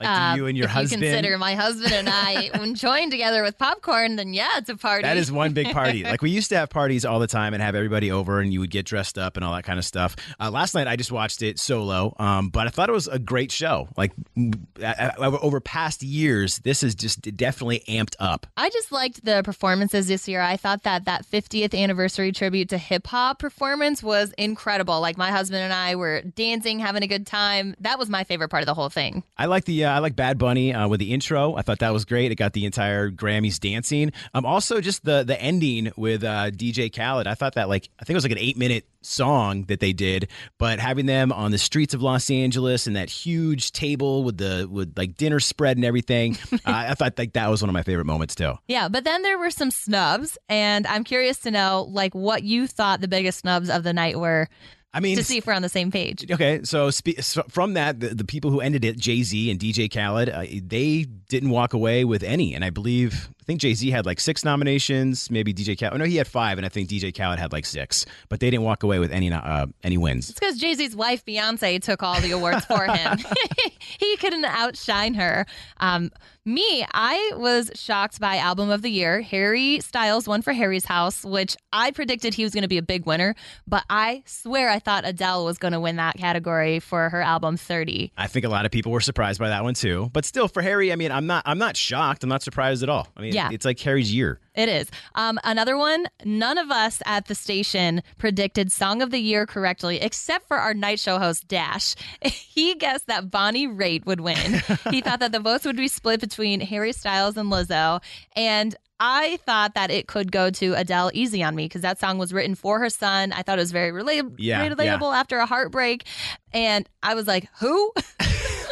Like Uh, do you and your if husband? you consider my husband and I enjoying together with popcorn, then yeah, it's a party. That is one big party. like we used to have parties all the time and have everybody over, and you would get dressed up and all that kind of stuff. Uh, last night I just watched it solo, um, but I thought it was a great show. Like uh, uh, over past years, this is just definitely amped up. I just liked the performances this year. I thought that that 50th anniversary tribute to hip hop performance was incredible. Like my husband and I were dancing, having a good time. That was my favorite part of the whole thing. I like the uh, I like Bad Bunny uh, with the intro. I thought that was great. It got the entire Grammys dancing. Um, also just the the ending with uh, DJ Khaled. I thought that like I think it was like an eight minute song that they did, but having them on the streets of Los Angeles and that huge table with the with like dinner spread and everything. uh, I thought like that was one of my favorite moments too. Yeah, but then there were some snubs, and I'm curious to know like what you thought the biggest snubs of the night were I mean, to see if we're on the same page. Okay, so, spe- so from that, the, the people who ended it, Jay Z and DJ Khaled, uh, they didn't walk away with any, and I believe think Jay Z had like six nominations, maybe DJ Khaled. Oh, No, he had five, and I think DJ Khaled had like six, but they didn't walk away with any uh, any wins. It's because Jay Z's wife, Beyonce, took all the awards for him. he couldn't outshine her. Um, me, I was shocked by Album of the Year. Harry Styles won for Harry's House, which I predicted he was going to be a big winner, but I swear I thought Adele was going to win that category for her album 30. I think a lot of people were surprised by that one too, but still, for Harry, I mean, I'm not I'm not shocked. I'm not surprised at all. I mean, Yeah. it's like Harry's year. It is. Um, another one, none of us at the station predicted Song of the Year correctly, except for our night show host, Dash. He guessed that Bonnie Raitt would win. he thought that the votes would be split between Harry Styles and Lizzo. And I thought that it could go to Adele Easy on Me because that song was written for her son. I thought it was very Yeah, relatable after a heartbreak. And I was like, who?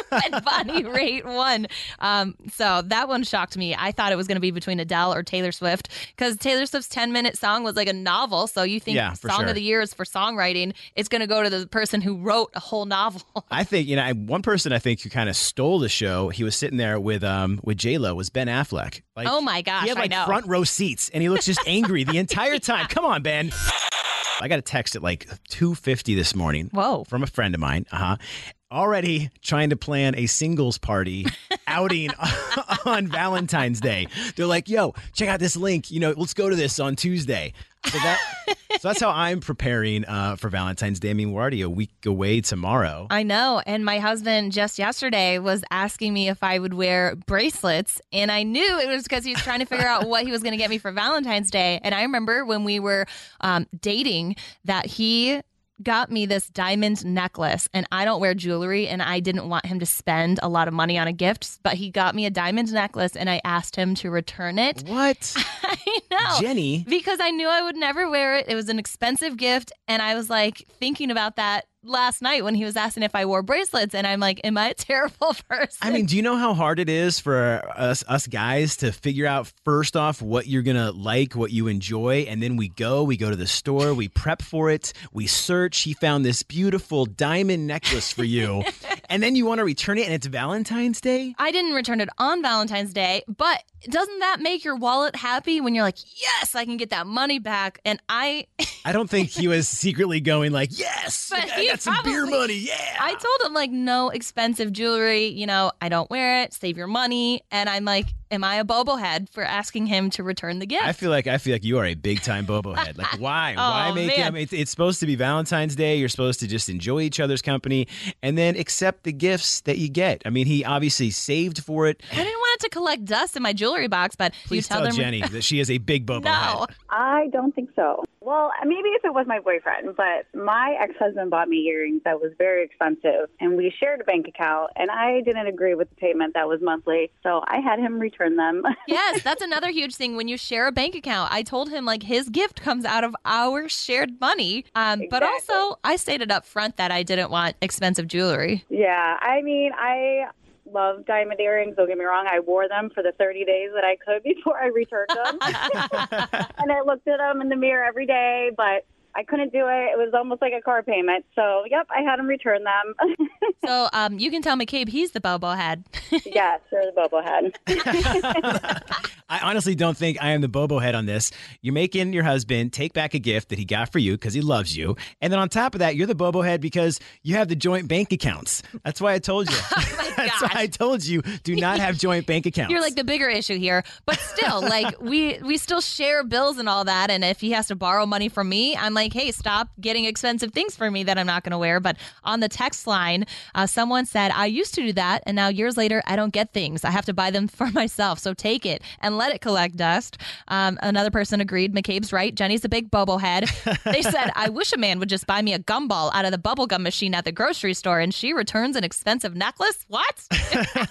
and Bonnie Raitt won. Um, so that one shocked me. I thought it was going to be between Adele or Taylor Swift because Taylor Swift's 10 minute song was like a novel. So you think Yeah, Song sure. of the Year is for songwriting. It's going to go to the person who wrote a whole novel. I think you know one person I think who kind of stole the show. He was sitting there with um with J Lo was Ben Affleck. Like, Oh my gosh, he had like front row seats, and he looks just angry the entire time. Come on, Ben. I got a text at like two fifty this morning. Whoa. from a friend of mine. Uh huh. Already trying to plan a singles party outing on Valentine's Day. They're like, "Yo, check out this link. You know, let's go to this on Tuesday." So that, so that's how I'm preparing uh, for Valentine's Day. I mean, we're already a week away tomorrow. I know. And my husband just yesterday was asking me if I would wear bracelets. And I knew it was because he was trying to figure out what he was going to get me for Valentine's Day. And I remember when we were um, dating that he got me this diamond necklace and I don't wear jewelry and I didn't want him to spend a lot of money on a gift, but he got me a diamond necklace and I asked him to return it. What, I know. Jenny? Because I knew I would never wear it. It was an expensive gift. And I was like thinking about that last night when he was asking if I wore bracelets. And I'm like, am I a terrible person? I mean, do you know how hard it is for us us guys to figure out first off what you're gonna like, what you enjoy, and then we go, we go to the store, we prep for it, we search. He found this beautiful diamond necklace for you, and then you want to return it, and it's Valentine's Day. I didn't return it on Valentine's Day, but doesn't that make your wallet happy when you're like, yes, I can get that money back? And I, I don't think he was secretly going like, "Yes, But I got some beer money." Yeah, I told him like, no expensive jewelry. You know, I don't wear it. Save your money. And I'm like, am I a bobblehead for asking him to return the gift? I feel like I feel like you are a big time bobo head. Like why? why Oh, make it? I mean, it's, it's supposed to be Valentine's Day. You're supposed to just enjoy each other's company and then accept the gifts that you get. I mean, he obviously saved for it. I didn't want it to collect dust in my jewelry box, but Please you tell, tell them Jenny that she is a big bobo no. head. I don't think so. Well, maybe if it was my boyfriend, but my ex husband bought me earrings that was very expensive, and we shared a bank account, and I didn't agree with the payment that was monthly, so I had him return them. yes, that's another huge thing when you share a bank account. I told him like his gift comes out of our shared money. Um, but also I stated up front that I didn't want expensive jewelry. yeah, I mean, I love diamond earrings. Don't get me wrong. I wore them for the 30 days that I could before I returned them. and I looked at them in the mirror every day, but I couldn't do it. It was almost like a car payment. So, yep, I had him return them. so, um, you can tell McCabe he's the Bobo head. yes, they're the Bobo head. I honestly don't think I am the Bobo head on this. You're making your husband take back a gift that he got for you because he loves you. And then on top of that, you're the Bobo head because you have the joint bank accounts. That's why I told you. oh That's why I told you do not have joint bank accounts. You're like the bigger issue here. But still, like we we still share bills and all that. And if he has to borrow money from me, I'm like, hey, stop getting expensive things for me that I'm not going to wear. But on the text line, uh, someone said, I used to do that. And now years later, I don't get things. I have to buy them for myself. So take it and let it collect dust. Um, another person agreed. McCabe's right. Jenny's a big bubble head. They said, I wish a man would just buy me a gumball out of the bubblegum machine at the grocery store. And she returns an expensive necklace. What?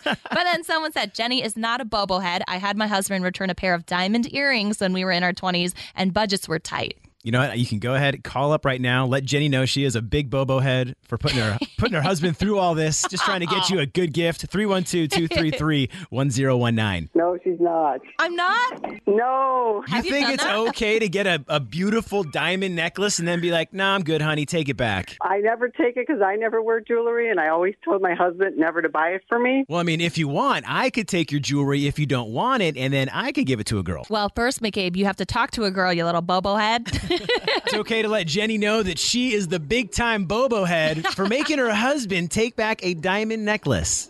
but then someone said, Jenny is not a bobblehead. I had my husband return a pair of diamond earrings when we were in our 20s and budgets were tight. You know what? You can go ahead, call up right now. Let Jenny know she is a big bobo head for putting her putting her husband through all this. Just trying to get you a good gift. 312-233-1019. No, she's not. I'm not. No. You Have think done it's that? okay to get a, a beautiful diamond necklace and then be like, "Nah, I'm good, honey. Take it back." I never take it because I never wear jewelry, and I always told my husband never to buy it for me. Well, I mean, if you want, I could take your jewelry if you don't want it, and then I could give it to a girl. Well, first, McCabe, you have to talk to a girl, you little bobo head. It's okay to let Jenny know that she is the big time bobo head for making her husband take back a diamond necklace.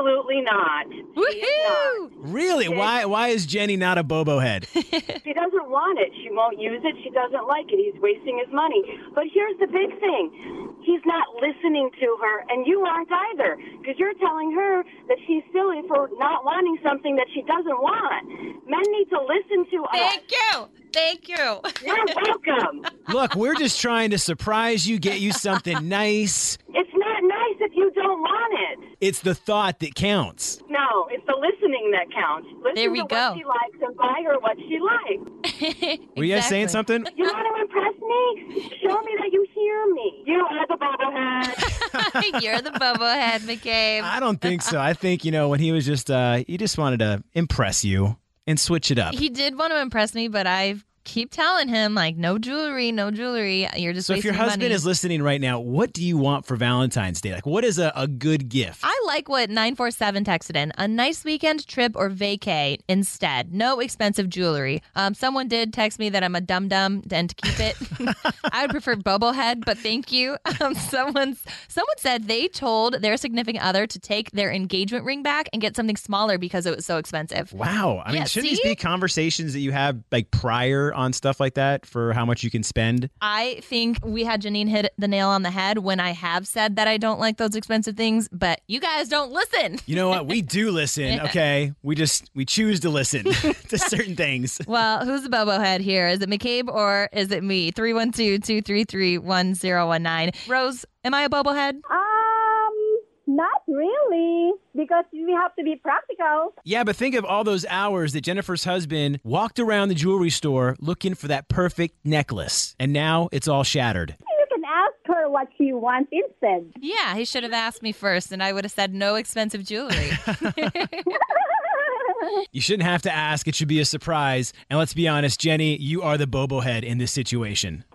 Absolutely not. She is Woohoo! Really? Why why is Jenny not a bobo head? She doesn't want it. She won't use it. She doesn't like it. He's wasting his money. But here's the big thing. He's not listening to her, and you aren't either, because you're telling her that she's silly for not wanting something that she doesn't want. Men need to listen to us. Thank you. Thank you. You're welcome. Look, we're just trying to surprise you, get you something nice. It's not nice if you don't want it. It's the thought that counts. No, it's the listening that counts. Listen There we to go. what she likes and buy her what she likes. Were you guys saying something? You want to impress me? Show me that you hear me. You are the bobblehead. You're the bobo head, McCabe. I don't think so. I think, you know, when he was just uh he just wanted to impress you and switch it up. He did want to impress me, but I keep telling him like, no jewelry, no jewelry. You're just So if your husband money. is listening right now, what do you want for Valentine's Day? Like what is a, a good gift? I like what 947 texted in. A nice weekend trip or vacay instead. No expensive jewelry. Um, someone did text me that I'm a dum dum and to keep it. I would prefer Bobblehead, but thank you. Um, someone's someone said they told their significant other to take their engagement ring back and get something smaller because it was so expensive. Wow. I mean, Yeah, shouldn't these be conversations that you have like prior on stuff like that for how much you can spend? I think we had Janine hit the nail on the head when I have said that I don't like those expensive things, but you guys don't listen. You know what? We do listen, okay? We just we choose to listen to certain things. Well, who's the Bobo head here? Is it McCabe or is it me? 312 233 1019. Rose, am I a Bobo head? Not really, because we have to be practical. Yeah, but think of all those hours that Jennifer's husband walked around the jewelry store looking for that perfect necklace. And now it's all shattered. You can ask her what she wants instead. Yeah, he should have asked me first, and I would have said no expensive jewelry. You shouldn't have to ask. It should be a surprise. And let's be honest, Jenny, you are the bobo head in this situation.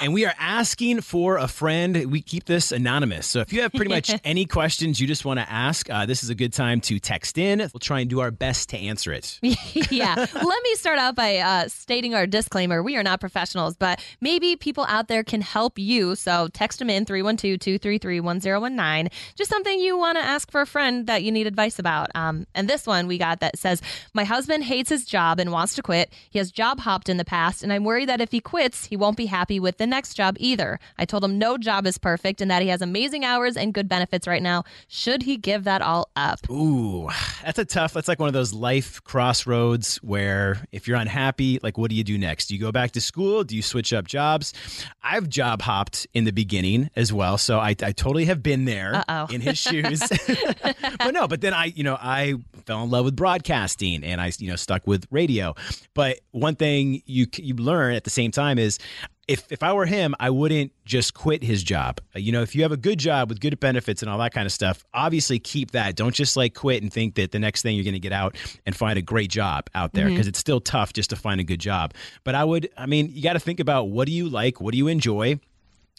And we are asking for a friend. We keep this anonymous. So if you have pretty much any questions you just want to ask, uh, this is a good time to text in. We'll try and do our best to answer it. yeah. Let me start out by uh, stating our disclaimer. We are not professionals, but maybe people out there can help you. So text them in 312 233 1019. Just something you want to ask for a friend that you need advice about. Um, and this one we got that says, My husband hates his job and wants to quit. He has job hopped in the past, and I'm worried that if he quits, he won't be happy with the next job either. I told him no job is perfect and that he has amazing hours and good benefits right now. Should he give that all up? Ooh, that's a tough. That's like one of those life crossroads where if you're unhappy, like what do you do next? Do you go back to school? Do you switch up jobs? I've job hopped in the beginning as well, so I, I totally have been there Uh-oh. in his shoes. but no, but then I, you know, I fell in love with broadcasting and I, you know, stuck with radio. But one thing you you learn at the same time is if if I were him, I wouldn't just quit his job. Uh, You know, if you have a good job with good benefits and all that kind of stuff, obviously keep that. Don't just like quit and think that the next thing you're going to get out and find a great job out there because it's still tough just to find a good job. But I would, I mean, you got to think about what do you like, what do you enjoy,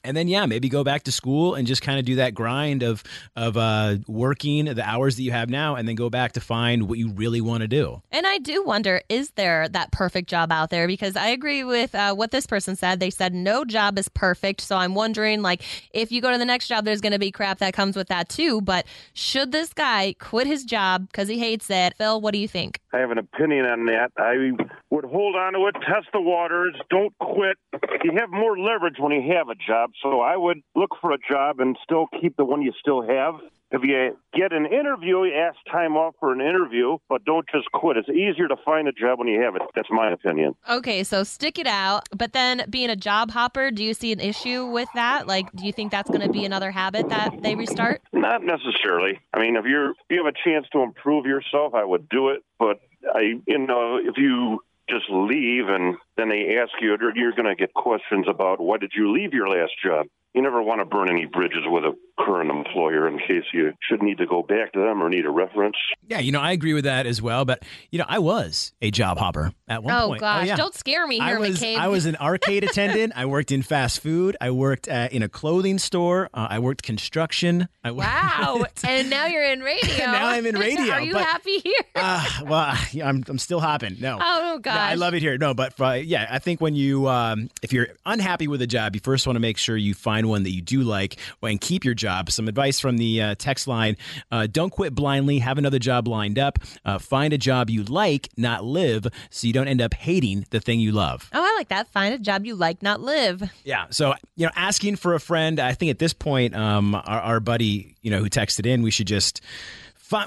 and then yeah, maybe go back to school and just kind of do that grind of of uh, working the hours that you have now, and then go back to find what you really want to do. And I do wonder, is there that perfect job out there? Because I agree with uh, what this person said. They said no job is perfect. So I'm wondering, like, if you go to the next job, there's going to be crap that comes with that too. But should this guy quit his job because he hates it? Phil, what do you think? I have an opinion on that. I would hold on to it, test the waters, don't quit. You have more leverage when you have a job, so I would look for a job and still keep the one you still have. If you get an interview, you ask time off for an interview, but don't just quit. It's easier to find a job when you have it. That's my opinion. Okay, so stick it out. But then being a job hopper, do you see an issue with that? Like, do you think that's going to be another habit that they restart? Not necessarily. I mean, if you're if you have a chance to improve yourself, I would do it. But I, you know, if you just leave and then they ask you, you're going to get questions about why did you leave your last job. You never want to burn any bridges with a current employer in case you should need to go back to them or need a reference. Yeah, you know, I agree with that as well. But you know, I was a job hopper at one Oh, point. Oh gosh. yeah. Don't scare me I here, was McCabe. I was an arcade attendant. I worked in fast food. I worked uh, in a clothing store. Uh, I worked construction. I worked- Wow. and now you're in radio. Now I'm in radio, Are you but- happy here? Uh, well, yeah, I'm I'm still hopping. No. Oh, No, gosh. I love it here. No, but uh, yeah, I think when you um, if you're unhappy with a job, you first want to make sure you find one that you do like and keep your job. Some advice from the uh, text line: uh, Don't quit blindly. Have another job lined up. Uh, find a job you like, not live, so you don't end up hating the thing you love. Oh, I like that. Find a job you like, not live. Yeah. So, you know, asking for a friend, I think at this point, um, our, our buddy, you know, who texted in, we should just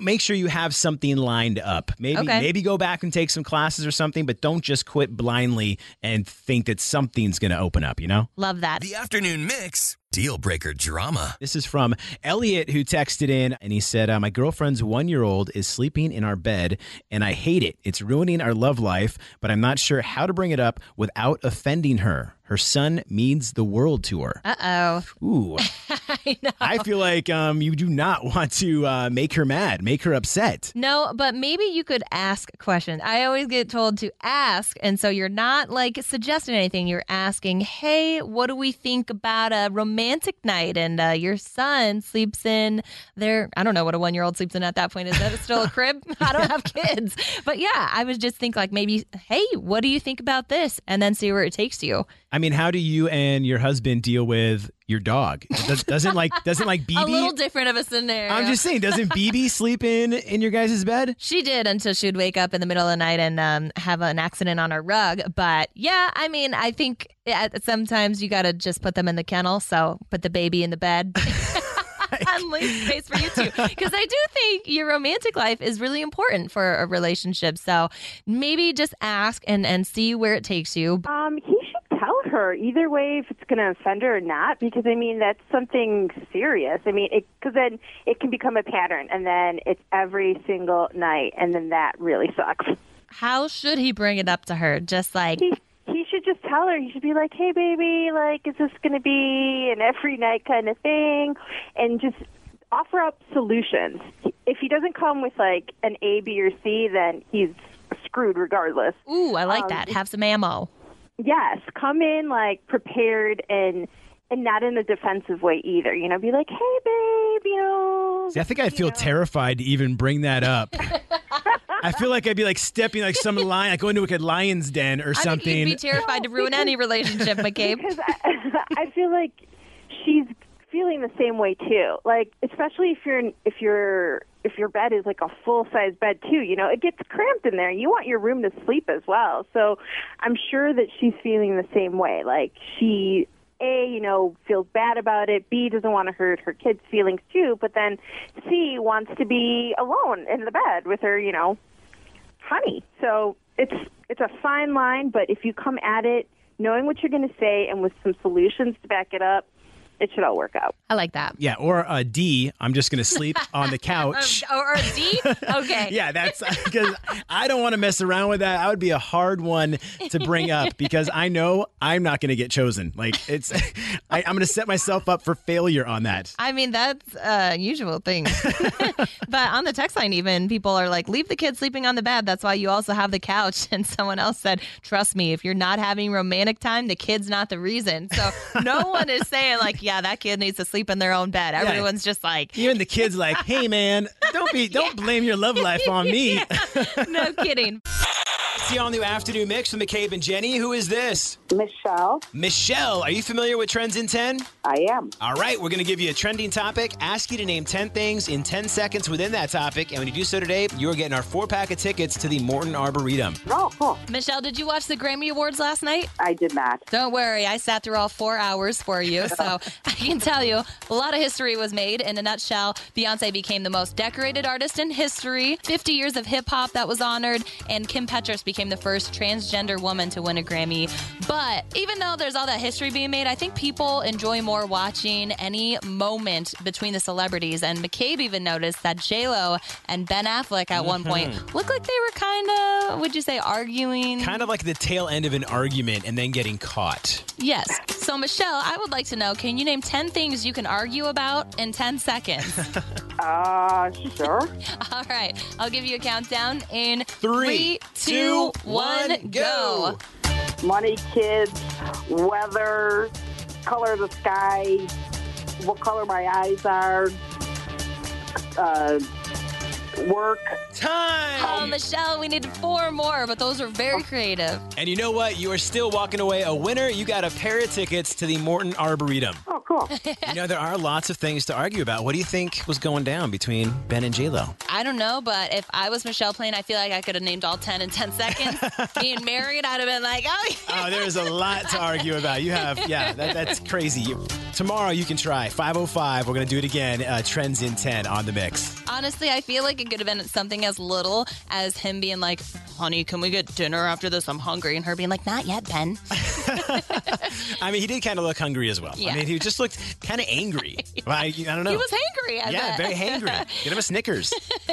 make sure you have something lined up. Maybe, Okay. maybe go back and take some classes or something, but don't just quit blindly and think that something's going to open up, you know? Love that. The afternoon mix. Deal breaker drama. This is from Elliott, who texted in and he said, uh, My girlfriend's one year old is sleeping in our bed and I hate it. It's ruining our love life, but I'm not sure how to bring it up without offending her. Her son means the world to her. Uh oh. Ooh. I know. I feel like um, you do not want to uh, make her mad, make her upset. No, but maybe you could ask questions. I always get told to ask. And so you're not like suggesting anything. You're asking, hey, what do we think about a romantic night? And uh, your son sleeps in their, I don't know what a one year old sleeps in at that point. Is that still a crib? I don't have kids. But yeah, I was just think like maybe, hey, what do you think about this? And then see where it takes you. I mean, how do you and your husband deal with your dog? Does, doesn't like doesn't like BB? A little different of a scenario. I'm just saying, doesn't BB sleep in in your guys' bed? She did until she would wake up in the middle of the night and um, have an accident on her rug. But yeah, I mean, I think uh, sometimes you got to just put them in the kennel. So put the baby in the bed. and leave space for you too. Because I do think your romantic life is really important for a relationship. So maybe just ask and, and see where it takes you. Um, he should tell her either way if it's going to offend her or not, because I mean that's something serious. I mean, because then it can become a pattern, and then it's every single night, and then that really sucks. How should he bring it up to her? Just like, He he should just tell her. He should be like, "Hey, baby, like, is this going to be an every night kind of thing?" And just offer up solutions. If he doesn't come with like an A, B, or C, then he's screwed regardless. ooh, I like Um, that. Have some ammo. Yes, come in like prepared and and not in a defensive way either. You know, be like, hey, babe, you know. See, I think I'd feel terrified to even bring that up. I feel like I'd be like stepping like some lion, like going to like a lion's den or I something. you'd be terrified to ruin any relationship, McCabe. because I, I feel like she's feeling the same way too. Like especially if you're if your if your bed is like a full size bed too, you know, it gets cramped in there. You want your room to sleep as well. So I'm sure that she's feeling the same way. Like she a, you know, feels bad about it. B, doesn't want to hurt her kids' feelings too. But then C, wants to be alone in the bed with her, you know, honey. So it's it's a fine line. But if you come at it knowing what you're going to say and with some solutions to back it up, it should all work out. I like that. yeah, or a D. I'm just gonna sleep on the couch. Or, or D? Okay. Yeah, that's uh, because I don't want to mess around with that. That would be a hard one to bring up because I know I'm not going to get chosen. Like it's, I, I'm going to set myself up for failure on that. I mean, that's a usual thing. but on the text line, even people are like, leave the kids sleeping on the bed. That's why you also have the couch. And someone else said, trust me, if you're not having romantic time, the kid's not the reason. So no one is saying, like, yeah, that kid needs to sleep in their own bed. Everyone's just like, Even the kids like, hey man, don't be, don't blame your love life on me. no kidding. It's the all new afternoon mix with McCabe and Jenny. Who is this? Michelle, Michelle. Are you familiar with Trends in 10? I am. All right, we're going to give you a trending topic, ask you to name 10 things in 10 seconds within that topic. And when you do so today, you're getting our four pack of tickets to the Morton Arboretum. Oh, cool. Michelle, did you watch the Grammy Awards last night? I did not. Don't worry, I sat through all four hours for you. So I can tell you a lot of history was made. In a nutshell, Beyonce became the most decorated artist in history, 50 years of hip hop that was honored, and Kim Petras became the first transgender woman to win a Grammy. But even though there's all that history being made, I think people enjoy more watching any moment between the celebrities. And McCabe even noticed that J-Lo and Ben Affleck at one point mm-hmm. looked like they were kind of, would you say, arguing? Kind of like the tail end of an argument and then getting caught. Yes. So, Michelle, I would like to know can you name 10 things you can argue about in 10 seconds? Uh, sure. All right. I'll give you a countdown in Three, two, one, go. Money, kids, weather, color of the sky, what color my eyes are, uh, work. Time! Oh, Michelle, we need four more, but those are very creative. And you know what? You are still walking away a winner. You got a pair of tickets to the Morton Arboretum. Cool. you know, there are lots of things to argue about. What do you think was going down between Ben and J-Lo? I don't know, but if I was Michelle Plain, I feel like I could have named all 10 in 10 seconds. Being married, I'd have been like, oh, yeah. Oh, there's a lot to argue about. You have, yeah, that, that's crazy. You, tomorrow you can try 505. We're going to do it again. Uh, Trends in 10 on the mix. Honestly, I feel like it could have been something as little as him being like, honey, can we get dinner after this? I'm hungry. And her being like, not yet, Ben. I mean, he did kind of look hungry as well. Yeah. I mean, he just looked kind of angry. I, I don't know. He was hangry. I yeah, bet. very hangry. Get him a Snickers.